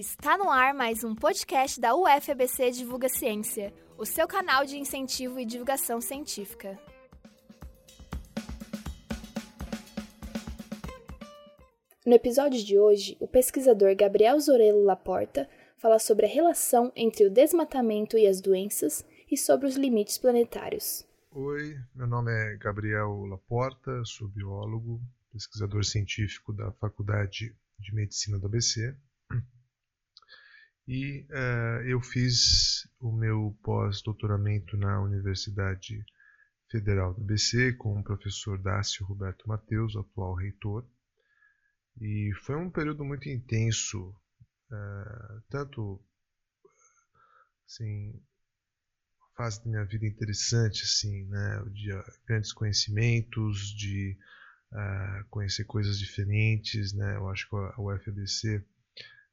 Está no ar mais um podcast da UFABC Divulga Ciência, o seu canal de incentivo e divulgação científica. No episódio de hoje, o pesquisador Gabriel Zorello Laporta fala sobre a relação entre o desmatamento e as doenças e sobre os limites planetários. Oi, meu nome é Gabriel Laporta, sou biólogo, pesquisador científico da Faculdade de Medicina do ABC. E uh, eu fiz o meu pós-doutoramento na Universidade Federal do ABC com o professor Dácio Roberto Mateus, atual reitor. E foi um período muito intenso, uh, tanto assim, fase da minha vida interessante, assim, né, de grandes conhecimentos, de conhecer coisas diferentes, né? Eu acho que a UFABC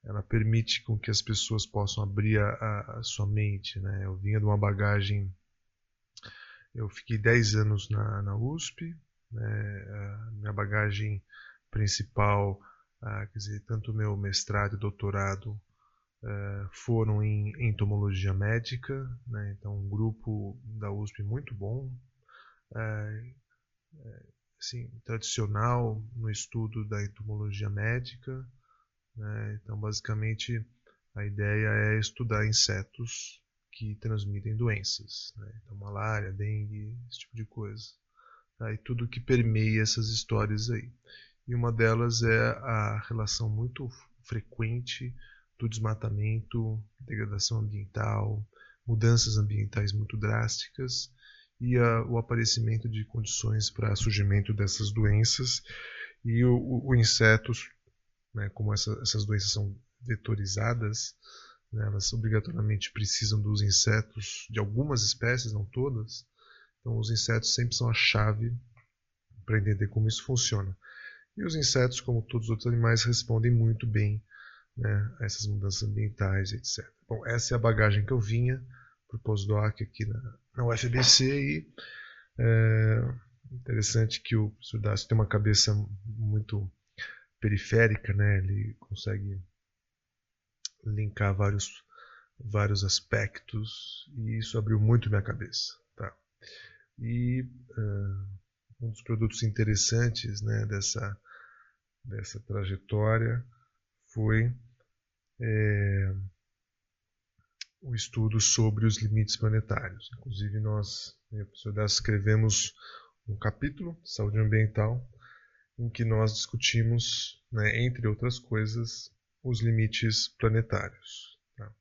ela permite com que as pessoas possam abrir a, a, sua mente, né? Eu vinha de uma bagagem, eu fiquei 10 anos na, na USP, né? Minha bagagem principal, uh, quer dizer, tanto meu mestrado e doutorado uh, foram em entomologia médica, né? Então um grupo da USP muito bom. Uh, assim, tradicional no estudo da entomologia médica. Né? Então, basicamente, a ideia é estudar insetos que transmitem doenças. Né? Então, malária, dengue, esse tipo de coisa. Tá? E tudo que permeia essas histórias aí. E uma delas é a relação muito frequente do desmatamento, degradação ambiental, mudanças ambientais muito drásticas e a, o aparecimento de condições para surgimento dessas doenças e o, o, o insetos, né, como essa, essas doenças são vetorizadas, né, elas obrigatoriamente precisam dos insetos de algumas espécies, não todas. Então, os insetos sempre são a chave para entender como isso funciona. E os insetos, como todos os outros animais, respondem muito bem né, a essas mudanças ambientais, etc. Bom, essa é a bagagem que eu vinha para o pós-doc aqui na, na UFBC e é interessante que o professor tem uma cabeça muito periférica, né? Ele consegue linkar vários vários aspectos e isso abriu muito minha cabeça, tá? E uh, um dos produtos interessantes, né, dessa dessa trajetória foi é, o estudo sobre os limites planetários. Inclusive, nós, o professor escrevemos um capítulo, Saúde Ambiental, em que nós discutimos, né, entre outras coisas, os limites planetários. Tá?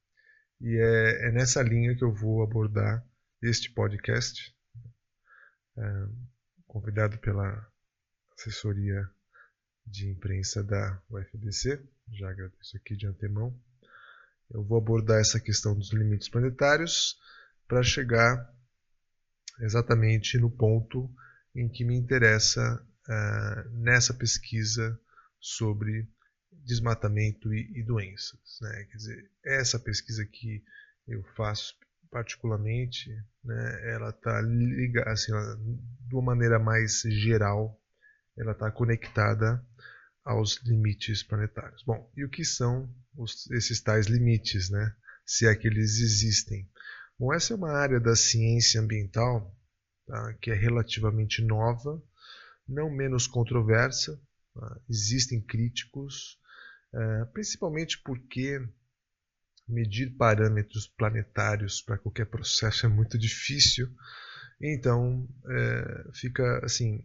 E é, é, nessa linha que eu vou abordar este podcast, é, convidado pela assessoria de imprensa da UFBC, já agradeço aqui de antemão, eu vou abordar essa questão dos limites planetários para chegar exatamente no ponto em que me interessa uh, nessa pesquisa sobre desmatamento e, e doenças. Né? Quer dizer, essa pesquisa que eu faço particularmente, né, ela está ligada, assim, ela, de uma maneira mais geral, ela está conectada aos limites planetários. Bom, e o que são os, esses tais limites, né? se é que eles existem? Bom, essa é uma área da ciência ambiental tá? que é relativamente nova, não menos controversa. Tá? Existem críticos, é, principalmente porque medir parâmetros planetários para qualquer processo é muito difícil. Então, é, fica assim,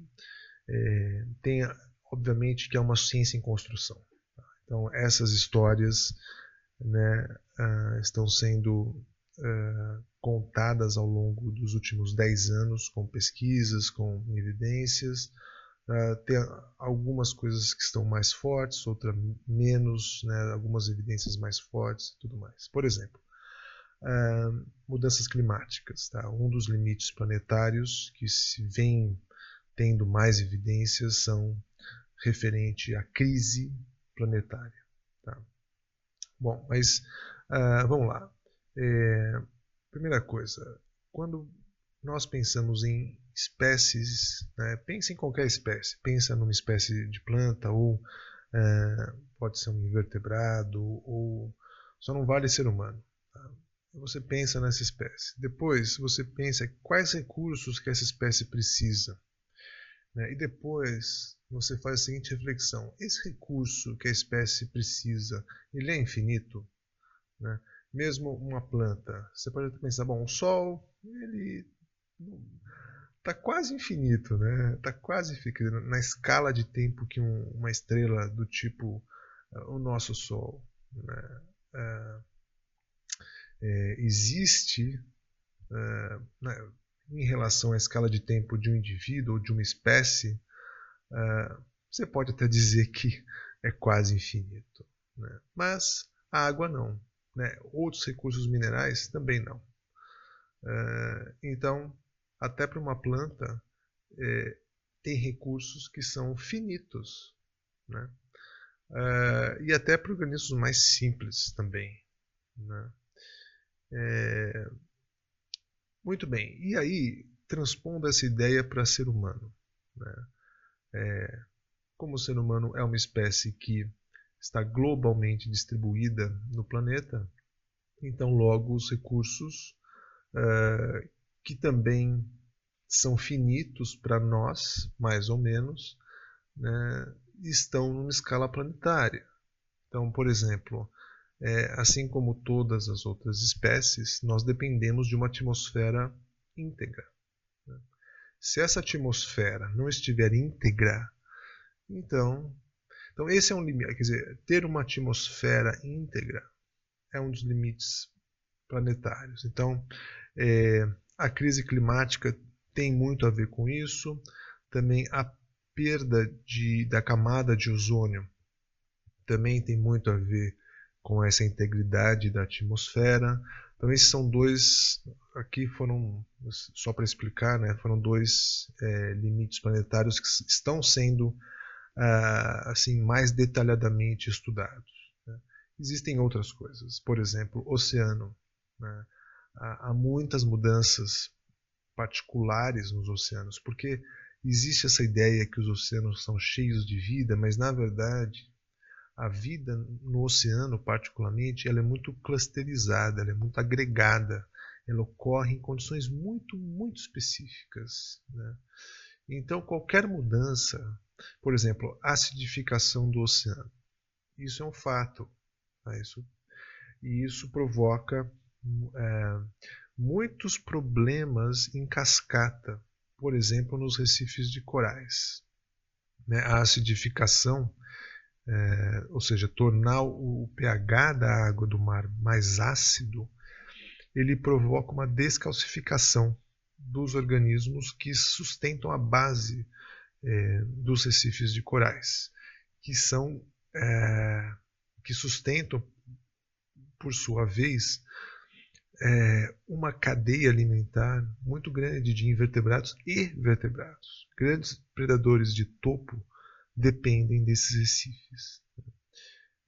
é, tem obviamente que é uma ciência em construção. Tá? Então essas histórias né, uh, estão sendo contadas ao longo dos últimos 10 anos com pesquisas, com evidências. Uh, tem algumas coisas que estão mais fortes, outras menos, né, algumas evidências mais fortes e tudo mais. Por exemplo, uh, mudanças climáticas. Tá? Um dos limites planetários que se vem tendo mais evidências são referente à crise planetária. Tá? Bom, mas uh, vamos lá. É, primeira coisa, quando nós pensamos em espécies, né, pense em qualquer espécie, pensa numa espécie de planta ou uh, pode ser um invertebrado ou só não vale ser humano. Tá? Você pensa nessa espécie. Depois você pensa quais recursos que essa espécie precisa. Né? E depois você faz a seguinte reflexão: esse recurso que a espécie precisa, ele é infinito? Né? Mesmo uma planta, você pode pensar, bom, o Sol, ele está quase infinito, né? Está quase ficando na escala de tempo que um, uma estrela do tipo uh, o nosso Sol, né? uh, é, existe uh, em relação à escala de tempo de um indivíduo ou de uma espécie, você pode até dizer que é quase infinito, né? mas a água não. Né? Outros recursos minerais também não. Então, até para uma planta, é, tem recursos que são finitos. Né? Uh, e até para organismos mais simples também. Né? É, muito bem. E aí, transpondo essa ideia para ser humano. Né? É, como o ser humano é uma espécie que está globalmente distribuída no planeta, então logo os recursos uh, que também são finitos para nós, mais ou menos, né, estão numa escala planetária. Então, por exemplo, é, assim como todas as outras espécies, nós dependemos de uma atmosfera íntegra. Né? Se essa atmosfera não estiver íntegra, então então esse é um limite, quer dizer, ter uma atmosfera íntegra é um dos limites planetários. Então, é, a crise climática tem muito a ver com isso. Também a perda de, da camada de ozônio também tem muito a ver com essa integridade da atmosfera. Então esses são dois, aqui foram, só para explicar, né, foram dois é, limites planetários que estão sendo uh, assim mais detalhadamente estudados. Né? Existem outras coisas, por exemplo, oceano. Né? Há, muitas mudanças particulares nos oceanos, porque existe essa ideia que os oceanos são cheios de vida, mas na verdade a vida no oceano, particularmente, ela é muito clusterizada, ela é muito agregada, ela ocorre em condições muito, muito específicas. Né? Então, qualquer mudança por exemplo, acidificação do oceano. Isso é um fato. Tá? Isso, e isso provoca é, muitos problemas em cascata, por exemplo, nos recifes de corais. Né? A acidificação, é, ou seja, tornar o pH da água do mar mais ácido, ele provoca uma descalcificação dos organismos que sustentam a base é, dos recifes de corais, que são é, que sustentam, por sua vez, é, uma cadeia alimentar muito grande de invertebrados e vertebrados. Grandes predadores de topo dependem desses recifes.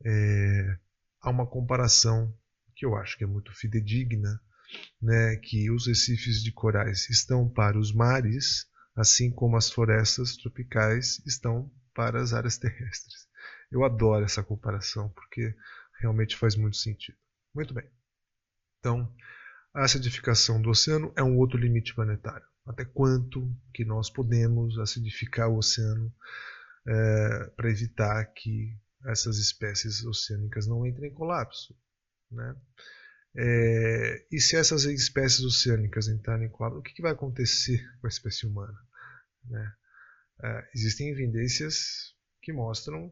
É, há uma comparação que eu acho que é muito fidedigna, né, que os recifes de corais estão para os mares assim como as florestas tropicais estão para as áreas terrestres. Eu adoro essa comparação porque realmente faz muito sentido. Muito bem. Então, a acidificação do oceano é um outro limite planetário. Até quanto que nós podemos acidificar o oceano é, para evitar que essas espécies oceânicas não entrem em colapso, né? É, e se essas espécies oceânicas entrarem em colapso, o que, que vai acontecer com a espécie humana? Né? É, existem evidências que mostram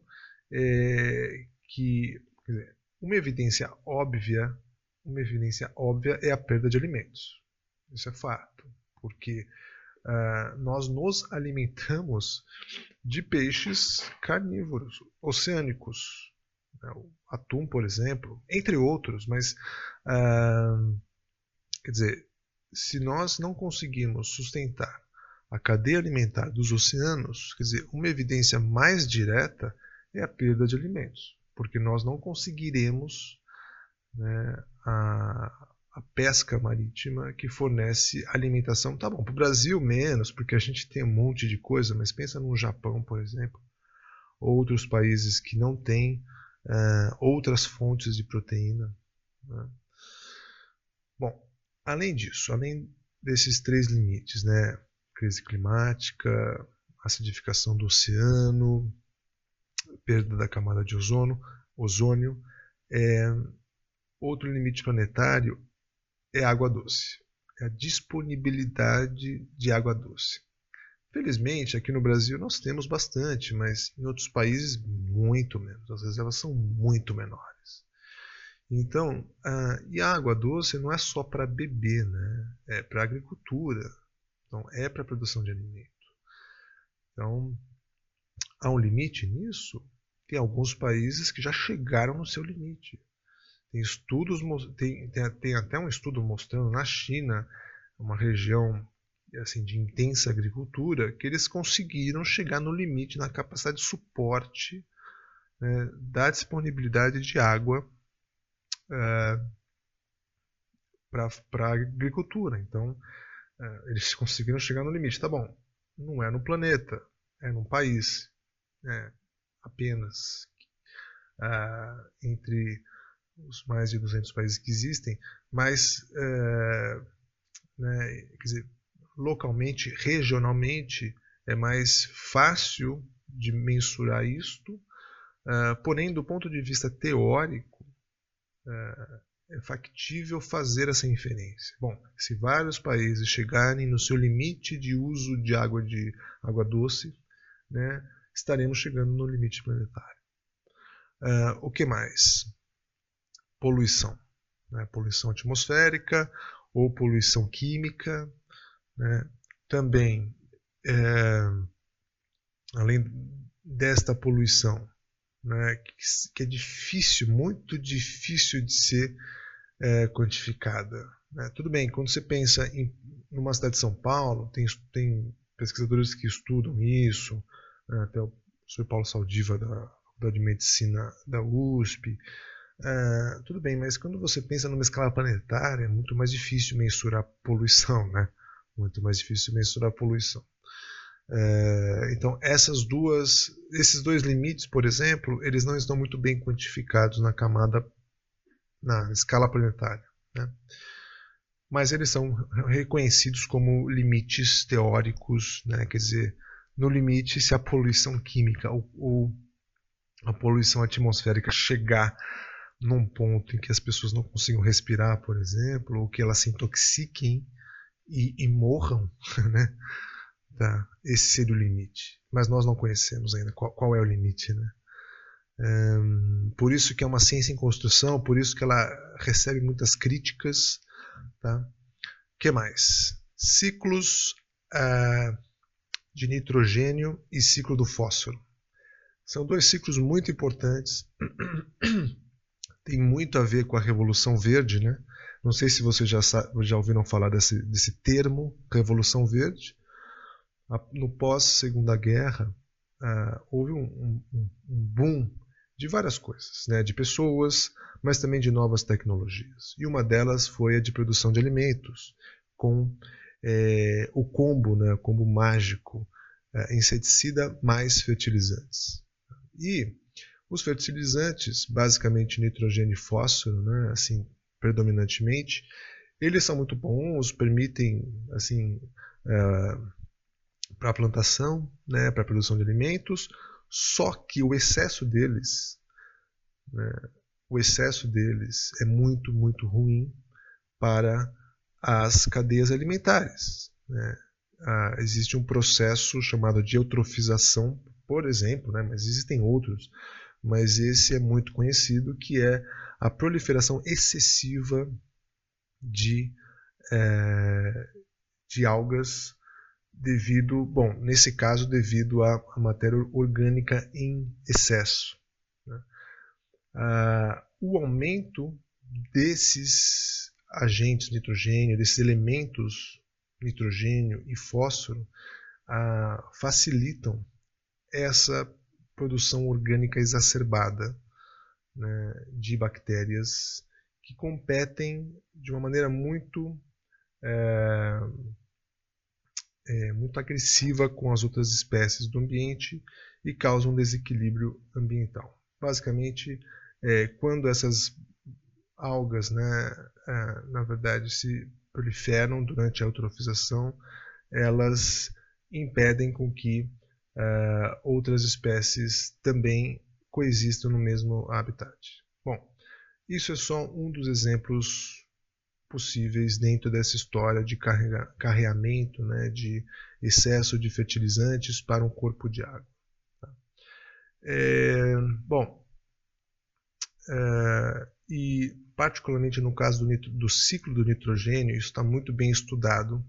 é, que dizer, uma evidência óbvia, uma evidência óbvia é a perda de alimentos. Isso é fato, porque uh, nós nos alimentamos de peixes carnívoros, oceânicos, né, atum, por exemplo, entre outros, mas uh, quer dizer, se nós não conseguimos sustentar a cadeia alimentar dos oceanos, quer dizer, uma evidência mais direta é a perda de alimentos, porque nós não conseguiremos né, a, a, pesca marítima que fornece alimentação. Tá bom, para o Brasil menos, porque a gente tem um monte de coisa, mas pensa no Japão, por exemplo, outros países que não têm uh, outras fontes de proteína. Né? Bom, além disso, além desses três limites, né? crise climática, acidificação do oceano, perda da camada de ozono, ozônio, é, outro limite planetário é água doce, é a disponibilidade de água doce. Felizmente, aqui no Brasil nós temos bastante, mas em outros países muito menos. Vezes elas são muito menores. Então, a, e a água doce não é só para beber, né? é para agricultura, então é para produção de alimento. Então, há um limite nisso? Tem alguns países que já chegaram no seu limite. Tem estudos, tem, tem, tem até um estudo mostrando na China, uma região assim, de intensa agricultura, que eles conseguiram chegar no limite na capacidade de suporte né, da disponibilidade de água é, para a agricultura. Então, é, eles conseguiram chegar no limite. Tá bom, não é no planeta, é num país. É, apenas uh, entre os mais de 200 países que existem, mas uh, né, dizer, localmente, regionalmente, é mais fácil de mensurar isto, uh, porém, do ponto de vista teórico, é factível fazer essa inferência. Bom, se vários países chegarem no seu limite de uso de água de água doce, né, estaremos chegando no limite planetário. Uh, o que mais? Poluição. Né? Poluição atmosférica ou poluição química. Né? Também, é, além desta poluição, né, que, que, é difícil, muito difícil de ser é, quantificada. Né? Tudo bem, quando você pensa em numa cidade de São Paulo, tem, tem pesquisadores que estudam isso, né, até o professor Paulo Saldiva da Faculdade de Medicina da USP. Uh, tudo bem, mas quando você pensa numa escala planetária, é muito mais difícil mensurar poluição, né? Muito mais difícil mensurar poluição. Uh, então, essas duas, esses dois limites, por exemplo, eles não estão muito bem quantificados na camada, na escala planetária. Né? Mas eles são reconhecidos como limites teóricos, né? quer dizer, no limite, se a poluição química ou, ou a poluição atmosférica chegar num ponto em que as pessoas não consigam respirar, por exemplo, ou que elas se intoxiquem e, e morram, né? Tá? Esse seria o limite. Mas nós não conhecemos ainda qual, qual é o limite, né? Por isso que é uma ciência em construção, por isso que ela recebe muitas críticas, tá? que mais? Ciclos uh, de nitrogênio e ciclo do fósforo. São dois ciclos muito importantes. Tem muito a ver com a Revolução Verde, né? Não sei se vocês já, já ouviram falar desse, desse termo, Revolução Verde. No pós-Segunda Guerra, uh, houve um, um, um, boom de várias coisas, né? de pessoas, mas também de novas tecnologias. E uma delas foi a de produção de alimentos, com é, o combo, né, combo mágico, é, inseticida mais fertilizantes. E os fertilizantes, basicamente nitrogênio e fósforo, né, assim, predominantemente, eles são muito bons, permitem, assim, é, para a plantação, né, para a produção de alimentos, só que o excesso deles, né, o excesso deles é muito, muito ruim para as cadeias alimentares. Né? Ah, existe um processo chamado de eutrofização, por exemplo, né? mas existem outros, mas esse é muito conhecido, que é a proliferação excessiva de, é, de algas devido, bom, nesse caso devido à, matéria orgânica em excesso. Né? Ah, o aumento desses agentes nitrogênio, desses elementos nitrogênio e fósforo, ah, facilitam essa produção orgânica exacerbada né, de bactérias que competem de uma maneira muito é, é, muito agressiva com as outras espécies do ambiente e causam um desequilíbrio ambiental. Basicamente, é, quando essas algas, né, é, na verdade, se proliferam durante a eutrofização, elas impedem com que uh, outras espécies também coexistam no mesmo habitat. Bom, isso é só um dos exemplos possíveis dentro dessa história de carreamento, né, de excesso de fertilizantes para um corpo de água. Tá? É, bom, é, e particularmente no caso do, do ciclo do nitrogênio, isso está muito bem estudado,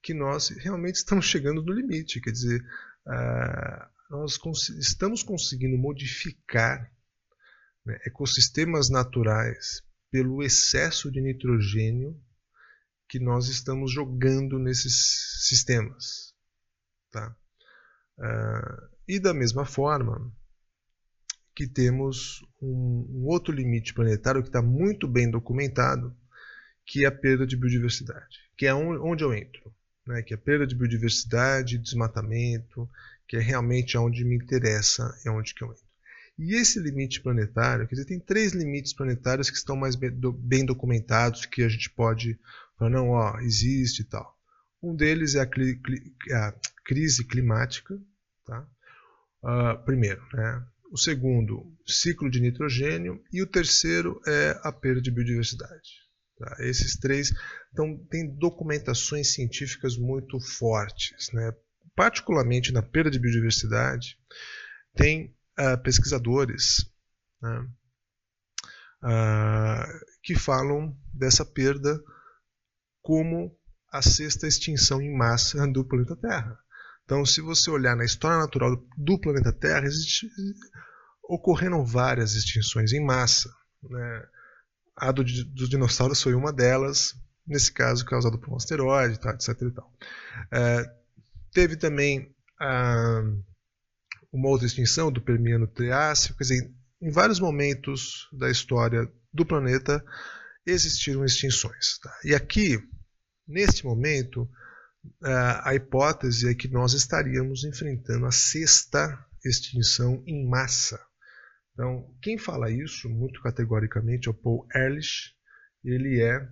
que nós realmente estamos chegando no limite, quer dizer, uh, nós estamos conseguindo modificar né, ecossistemas naturais pelo excesso de nitrogênio que nós estamos jogando nesses sistemas. Tá? Uh, e da mesma forma que temos um, um outro limite planetário que está muito bem documentado, que é a perda de biodiversidade, que é onde eu entro, né? que é perda de biodiversidade, desmatamento, que é realmente onde me interessa, é onde que eu entro. E esse limite planetário, quer dizer, tem três limites planetários que estão mais bem documentados, que a gente pode falar, não, ó, existe e tal. Um deles é a, cli a crise climática, tá? Uh, primeiro, né? O segundo, ciclo de nitrogênio. E o terceiro é a perda de biodiversidade. Tá? Esses três então, têm documentações científicas muito fortes. Né? Particularmente na perda de biodiversidade, tem uh, pesquisadores né, uh, que falam dessa perda como a sexta extinção em massa do planeta Terra. Então, se você olhar na história natural do planeta Terra, existe, ocorreram várias extinções em massa. Né? A do, dos dinossauros foi uma delas, nesse caso causada por um asteroide, tá, etc. E tal. É, teve também a, uma outra extinção do Permiano Triássico, quer dizer, em vários momentos da história do planeta existiram extinções. Tá? E aqui, neste momento, a hipótese é que nós estaríamos enfrentando a sexta extinção em massa. Então, quem fala isso muito categoricamente é o Paul Ehrlich. Ele é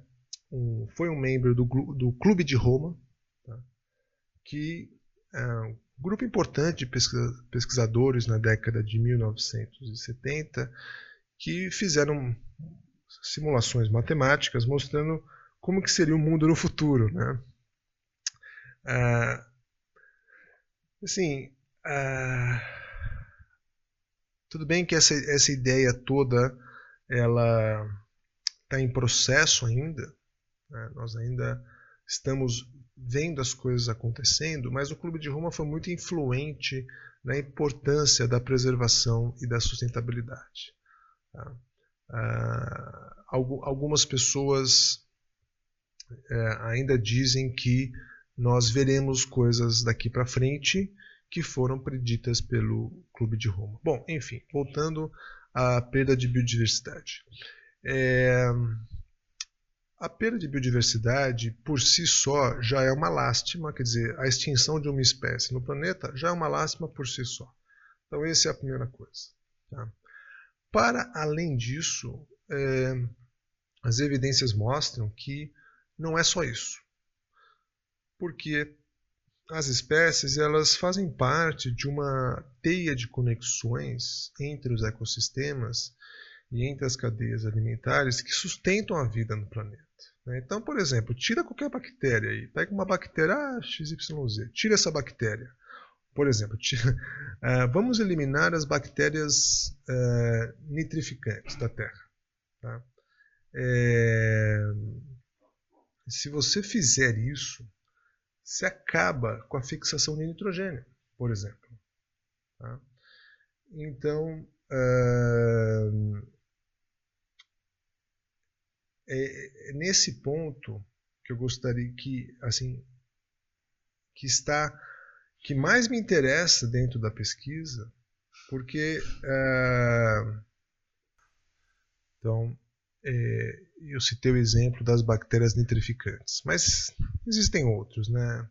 um, foi um membro do, do Clube de Roma, tá? que é um grupo importante de pesquisadores na década de 1970 que fizeram simulações matemáticas mostrando como que seria o mundo no futuro, né? Ah, assim, ah, tudo bem que essa, essa ideia toda ela está em processo ainda, né? nós ainda estamos vendo as coisas acontecendo, mas o Clube de Roma foi muito influente na importância da preservação e da sustentabilidade. Tá? Ah, algumas pessoas é, ainda dizem que nós veremos coisas daqui para frente que foram preditas pelo Clube de Roma. Bom, enfim, voltando à perda de biodiversidade. É, a perda de biodiversidade por si só já é uma lástima, quer dizer, a extinção de uma espécie no planeta já é uma lástima por si só. Então, essa é a primeira coisa. Tá? Para além disso, é, as evidências mostram que não é só isso porque as espécies elas fazem parte de uma teia de conexões entre os ecossistemas e entre as cadeias alimentares que sustentam a vida no planeta. Né? Então, por exemplo, tira qualquer bactéria aí, pega uma bactéria ah, XYZ, tira essa bactéria. Por exemplo, tira, uh, vamos eliminar as bactérias uh, nitrificantes da Terra. Tá? É, se você fizer isso, se acaba com a fixação de nitrogênio, por exemplo. Tá? Então, uh, é, nesse ponto que eu gostaria que, assim, que está, que mais me interessa dentro da pesquisa, porque, uh, então, é, eu citei o exemplo das bactérias nitrificantes, mas existem outros, né?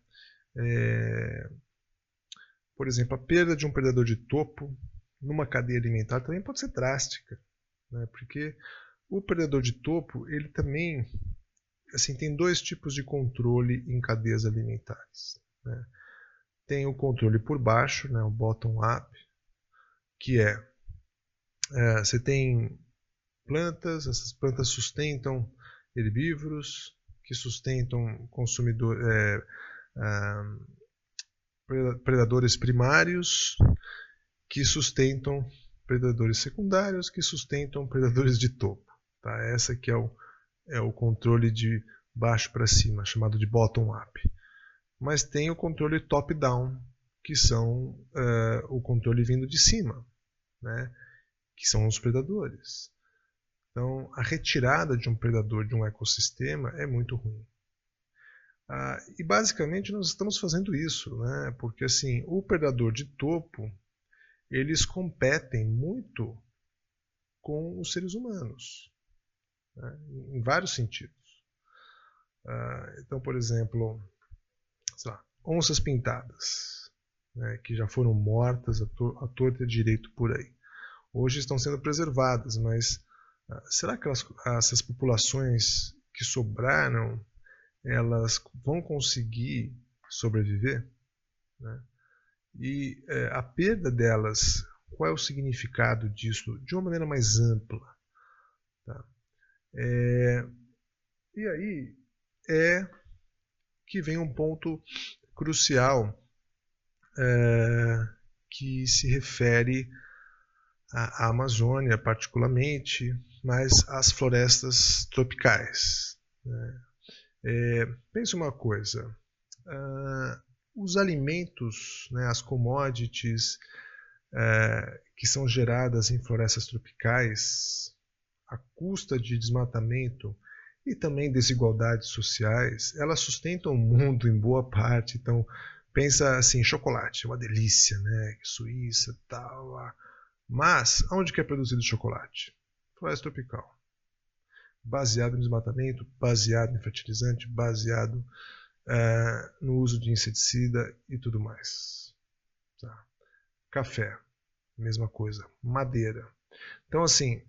É, por exemplo, a perda de um predador de topo numa cadeia alimentar também pode ser drástica, né? porque O predador de topo, ele também assim, tem dois tipos de controle em cadeias alimentares. Né? Tem o controle por baixo, né, o bottom-up, que é, é, você tem plantas, essas plantas sustentam herbívoros, que sustentam consumidor, é, é, predadores primários, que sustentam predadores secundários, que sustentam predadores de topo. Tá? Essa que é o, é o controle de baixo para cima, chamado de bottom-up. Mas tem o controle top-down, que são uh, o controle vindo de cima, né? que são os predadores. Então, a retirada de um predador de um ecossistema é muito ruim. Ah, e basicamente nós estamos fazendo isso, né? porque assim, o predador de topo eles competem muito com os seres humanos né, em vários sentidos. Uh, então, por exemplo, lá, onças pintadas, né, que já foram mortas à, to torta direito por aí. Hoje estão sendo preservadas, mas será que elas, essas populações que sobraram, elas vão conseguir sobreviver? Né? E é, a perda delas, qual é o significado disso de uma maneira mais ampla? Tá? É, e aí é que vem um ponto crucial é, que se refere à, Amazônia, particularmente, mas às florestas tropicais. Né? É, pense uma coisa: uh, os alimentos, né, as commodities é, que são geradas em florestas tropicais, a custa de desmatamento e também desigualdades sociais, elas sustentam o mundo em boa parte. Então, pensa assim, chocolate, é uma delícia, né? Suíça, tal. Mas, onde que é produzido chocolate? Floresta tropical. Baseado no desmatamento, baseado em fertilizante, baseado é, no uso de inseticida e tudo mais. Tá. Café, mesma coisa. Madeira. Então, assim,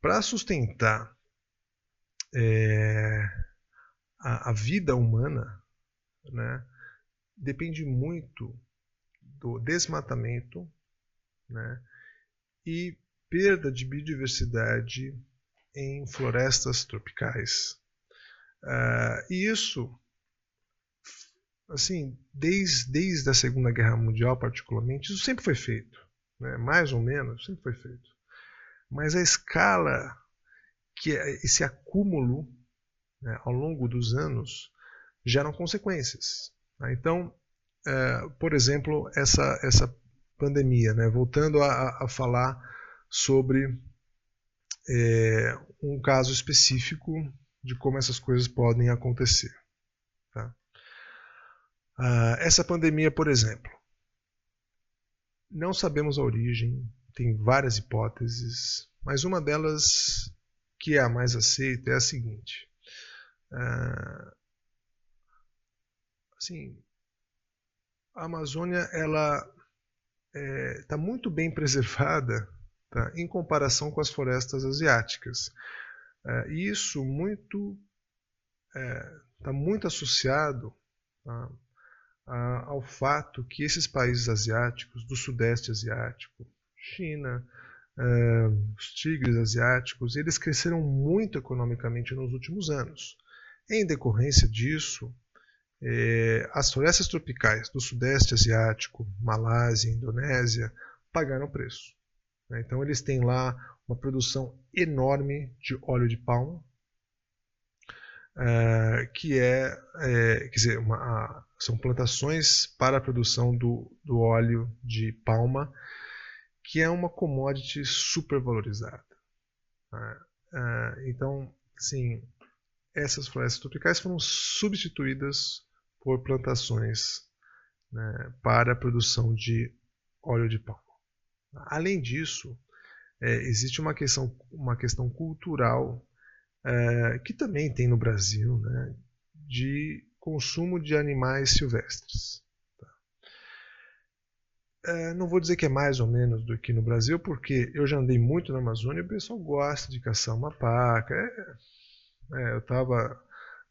para sustentar é, a, a, vida humana, né, depende muito do desmatamento né, e perda de biodiversidade em florestas tropicais. Uh, e isso assim, desde, desde a Segunda Guerra Mundial, particularmente, isso sempre foi feito. Né? Mais ou menos, sempre foi feito. Mas a escala, que é esse acúmulo né, ao longo dos anos, geram consequências. Né? Então, é, por exemplo, essa, essa pandemia, né? voltando a, a falar sobre é, um caso específico de como essas coisas podem acontecer. Tá? Uh, essa pandemia, por exemplo, não sabemos a origem, tem várias hipóteses, mas uma delas, que é a mais aceita, é a seguinte: uh, assim, a Amazônia ela está é, tá muito bem preservada tá, em comparação com as florestas asiáticas. E isso muito está é, muito associado tá, ao fato que esses países asiáticos, do Sudeste Asiático, China, uh, os tigres asiáticos, eles cresceram muito economicamente nos últimos anos. Em decorrência disso, eh, as florestas tropicais do Sudeste Asiático, Malásia, Indonésia, pagaram preço. Né? Então, eles têm lá uma produção enorme de óleo de palma, uh, que é, é, quer dizer, uma, são plantações para a produção do, do óleo de palma, que é uma commodity super valorizada. Uh, uh, então, sim, essas florestas tropicais foram substituídas por plantações né, para a produção de óleo de palma. Além disso, é, existe uma questão, uma questão cultural é, que também tem no Brasil, né, de consumo de animais silvestres. Tá? é, não vou dizer que é mais ou menos do que no Brasil, porque eu já andei muito na Amazônia e o pessoal gosta de caçar uma paca. É, é, eu estava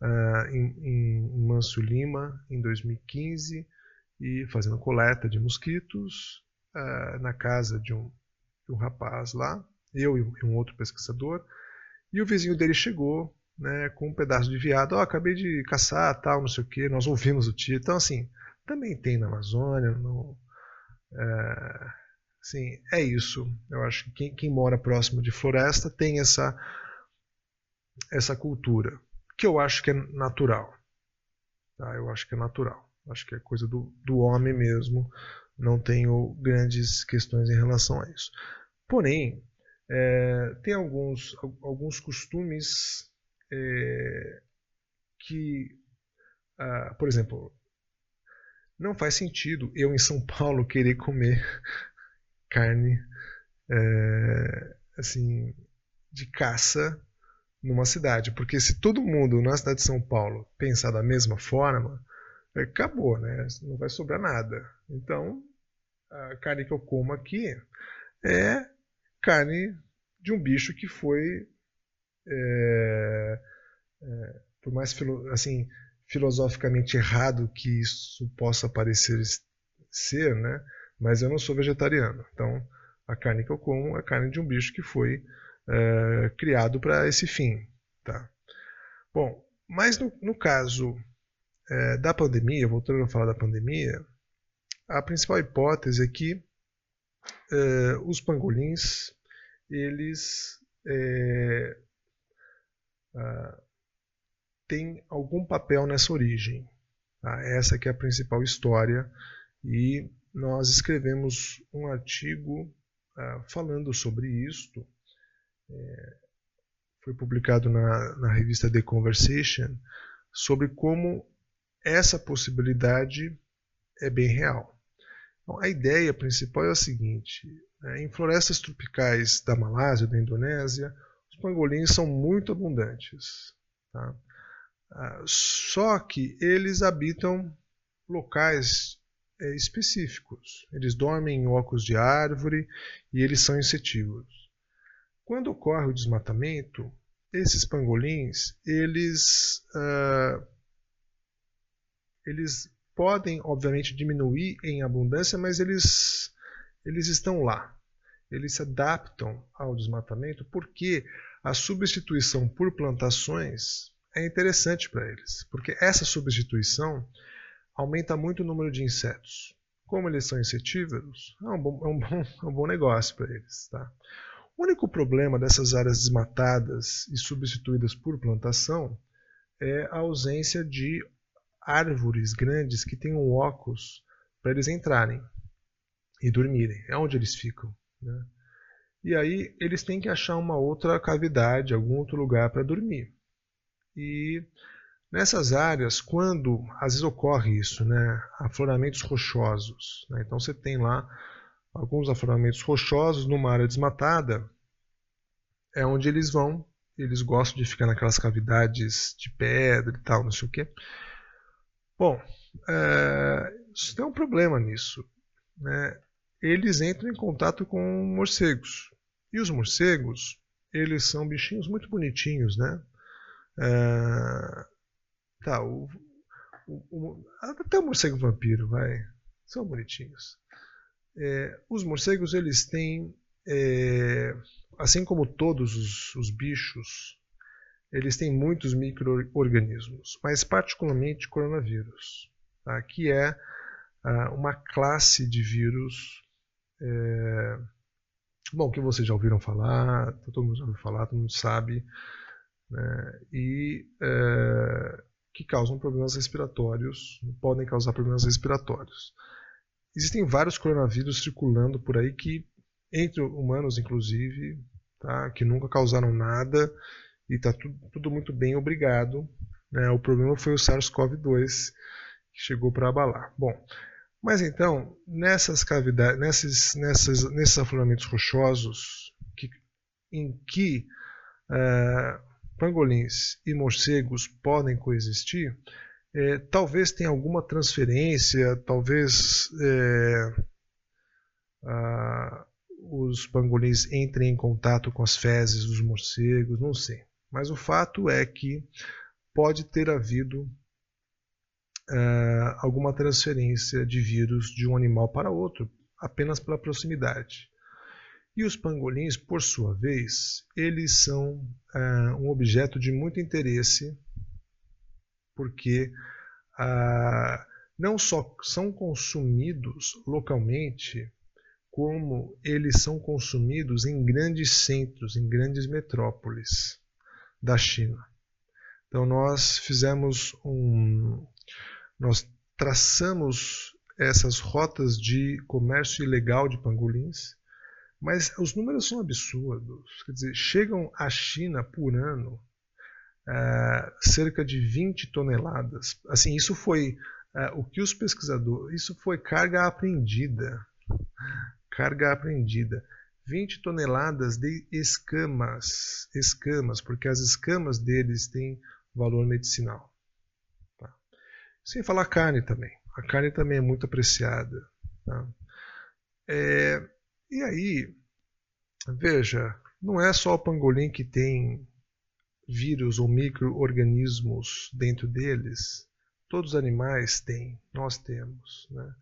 uh, em, em Manso Lima em 2015 e fazendo coleta de mosquitos uh, na casa de um, de um rapaz lá, eu e um outro pesquisador, e o vizinho dele chegou né, com um pedaço de viado, oh, acabei de caçar, tal, não sei o que, nós ouvimos o tiro, então assim, também tem na Amazônia, no, é, sim, é isso. Eu acho que quem, quem, mora próximo de floresta tem essa essa cultura, que eu acho que é natural. Tá? Eu acho que é natural. Acho que é coisa do, do homem mesmo. Não tenho grandes questões em relação a isso. Porém, é, tem alguns, alguns costumes é, que, ah, por exemplo, não faz sentido eu em São Paulo querer comer carne é, assim de caça numa cidade, porque se todo mundo na cidade de São Paulo pensar da mesma forma, acabou, né? Não vai sobrar nada. Então, a carne que eu como aqui é carne de um bicho que foi, é, é, por mais assim, filosoficamente errado que isso possa parecer ser, né? Mas eu não sou vegetariano. Então, a carne que eu como é carne de um bicho que foi é, criado para esse fim, tá? Bom, mas no, no caso é, da pandemia, voltando a falar da pandemia, a principal hipótese é que é, os pangolins eles é, tem algum papel nessa origem. Tá? Essa que é a principal história e nós escrevemos um artigo uh, falando sobre isto. É, foi publicado na, na revista The Conversation sobre como essa possibilidade é bem real. Então, a ideia principal é a seguinte: né, em florestas tropicais da Malásia, da Indonésia, os pangolins são muito abundantes. Tá? Ah, só que eles habitam locais é, específicos. Eles dormem em ocos de árvore e eles são insetívoros. Quando ocorre o desmatamento, esses pangolins eles uh, eles podem obviamente diminuir em abundância, mas eles eles estão lá. Eles se adaptam ao desmatamento porque a substituição por plantações é interessante para eles, porque essa substituição aumenta muito o número de insetos. Como eles são insetívoros, é um bom, é um bom, é um bom negócio para eles. Tá? O único problema dessas áreas desmatadas e substituídas por plantação é a ausência de árvores grandes que tenham ocos para eles entrarem e dormirem. É onde eles ficam. Né? E aí eles têm que achar uma outra cavidade, algum outro lugar para dormir. E nessas áreas, quando às vezes ocorre isso, né, afloramentos rochosos, né, então você tem lá alguns afloramentos rochosos numa área desmatada, é onde eles vão, eles gostam de ficar naquelas cavidades de pedra e tal, não sei o quê. Bom, é, tem um problema nisso. Né? Eles entram em contato com morcegos. E os morcegos, eles são bichinhos muito bonitinhos, né? Uh, tá, o, o, o, até o morcego vampiro, vai. São bonitinhos. É, os morcegos, eles têm, é, assim como todos os, os bichos, eles têm muitos micro-organismos, mas particularmente coronavírus, tá, que é uh, uma classe de vírus é, bom, que vocês já ouviram falar, todo mundo já ouviu falar, todo mundo sabe, né, e é, que causam problemas respiratórios, podem causar problemas respiratórios. Existem vários coronavírus circulando por aí que, entre humanos inclusive, tá, que nunca causaram nada e está tudo, tudo, muito bem, obrigado. Né, o problema foi o SARS-CoV-2 que chegou para abalar. Bom, mas então, nessas cavidades, nesses, nessas, nesses afloramentos rochosos, que, em que uh, pangolins e morcegos podem coexistir, é, talvez tenha alguma transferência, talvez é, os pangolins entrem em contato com as fezes dos morcegos, não sei. Mas o fato é que pode ter havido uh, alguma transferência de vírus de um animal para outro, apenas pela proximidade. E os pangolins, por sua vez, eles são uh, um objeto de muito interesse, porque não só são consumidos localmente, como eles são consumidos em grandes centros, em grandes metrópoles da China. Então nós fizemos um, nós traçamos essas rotas de comércio ilegal de pangolins, mas os números são absurdos. Quer dizer, chegam à China por ano uh, cerca de 20 toneladas. Assim, isso foi uh, o que os pesquisadores, isso foi carga apreendida carga apreendida. 20 toneladas de escamas, escamas, porque as escamas deles têm valor medicinal. Tá? Sem falar carne também. A carne também é muito apreciada. Tá? É, e aí, veja, não é só o pangolim que tem vírus ou micro-organismos dentro deles. Todos os animais têm, nós temos. Né?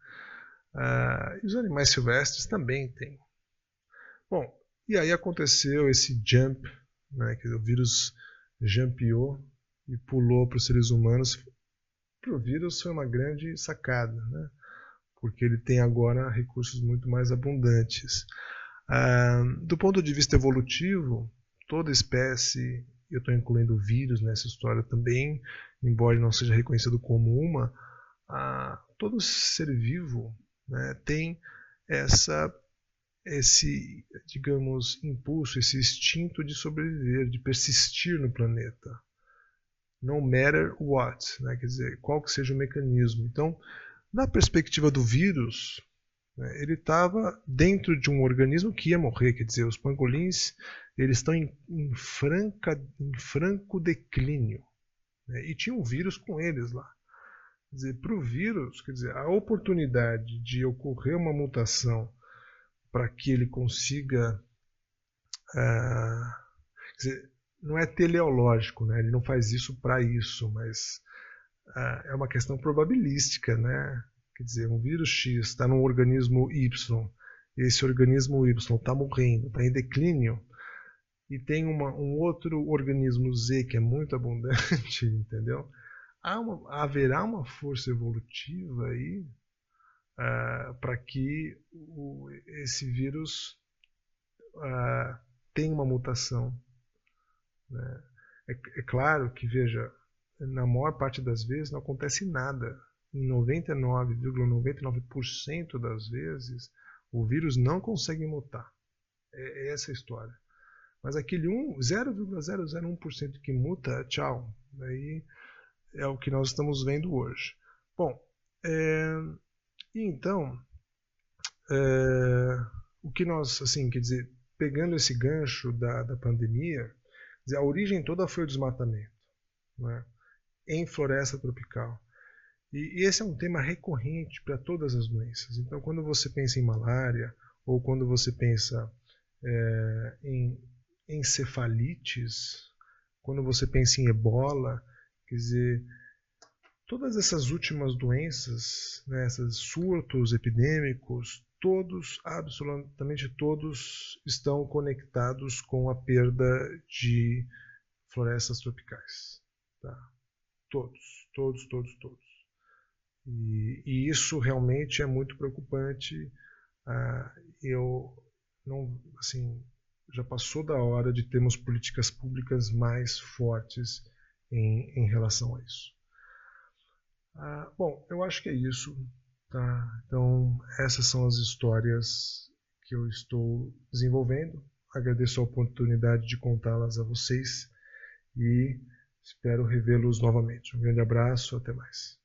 Ah, e os animais silvestres também têm. Bom, e aí aconteceu esse jump, né, que o vírus jumpeou e pulou para os seres humanos. Para o vírus foi uma grande sacada, né, porque ele tem agora recursos muito mais abundantes. Ah, do ponto de vista evolutivo, toda espécie, eu estou incluindo o vírus nessa história também, embora não seja reconhecido como uma, ah, todo ser vivo né, tem essa esse, digamos, impulso, esse instinto de sobreviver, de persistir no planeta. No matter what, né? quer dizer, qual que seja o mecanismo. Então, na perspectiva do vírus, né, ele estava dentro de um organismo que ia morrer, quer dizer, os pangolins eles estão em, em, franca, em franco declínio. Né, e tinha um vírus com eles lá. Quer dizer, para o vírus, quer dizer, a oportunidade de ocorrer uma mutação para que ele consiga. Quer dizer, não é teleológico, né? ele não faz isso para isso, mas uh, é uma questão probabilística. Né? Quer dizer, um vírus X está num organismo Y, esse organismo Y está morrendo, está em declínio, e tem uma, um outro organismo Z que é muito abundante, entendeu? há uma, haverá uma força evolutiva aí uh, para que o, esse vírus uh, tenha uma mutação. Né? É, é, claro que, veja, na maior parte das vezes não acontece nada. Em 99,99% ,99 das vezes, o vírus não consegue mutar. É, é essa a história. Mas aquele 0,001% que muta, tchau. Aí é o que nós estamos vendo hoje. Bom, é, então, é, o que nós, assim, quer dizer, pegando esse gancho da, da pandemia, dizer, a origem toda foi o desmatamento, né, em floresta tropical. E, e esse é um tema recorrente para todas as doenças. Então, quando você pensa em malária, ou quando você pensa é, em encefalites, quando você pensa em ebola, Quer dizer, todas essas últimas doenças, né, esses surtos epidêmicos, todos, absolutamente todos, estão conectados com a perda de florestas tropicais. Tá? Todos, todos, todos, todos. E, e isso realmente é muito preocupante. Ah, eu não, assim, já passou da hora de termos políticas públicas mais fortes em, em relação a isso. Ah, bom, eu acho que é isso. Tá? Então, essas são as histórias que eu estou desenvolvendo. Agradeço a oportunidade de contá-las a vocês e espero revê-los novamente. Um grande abraço, até mais.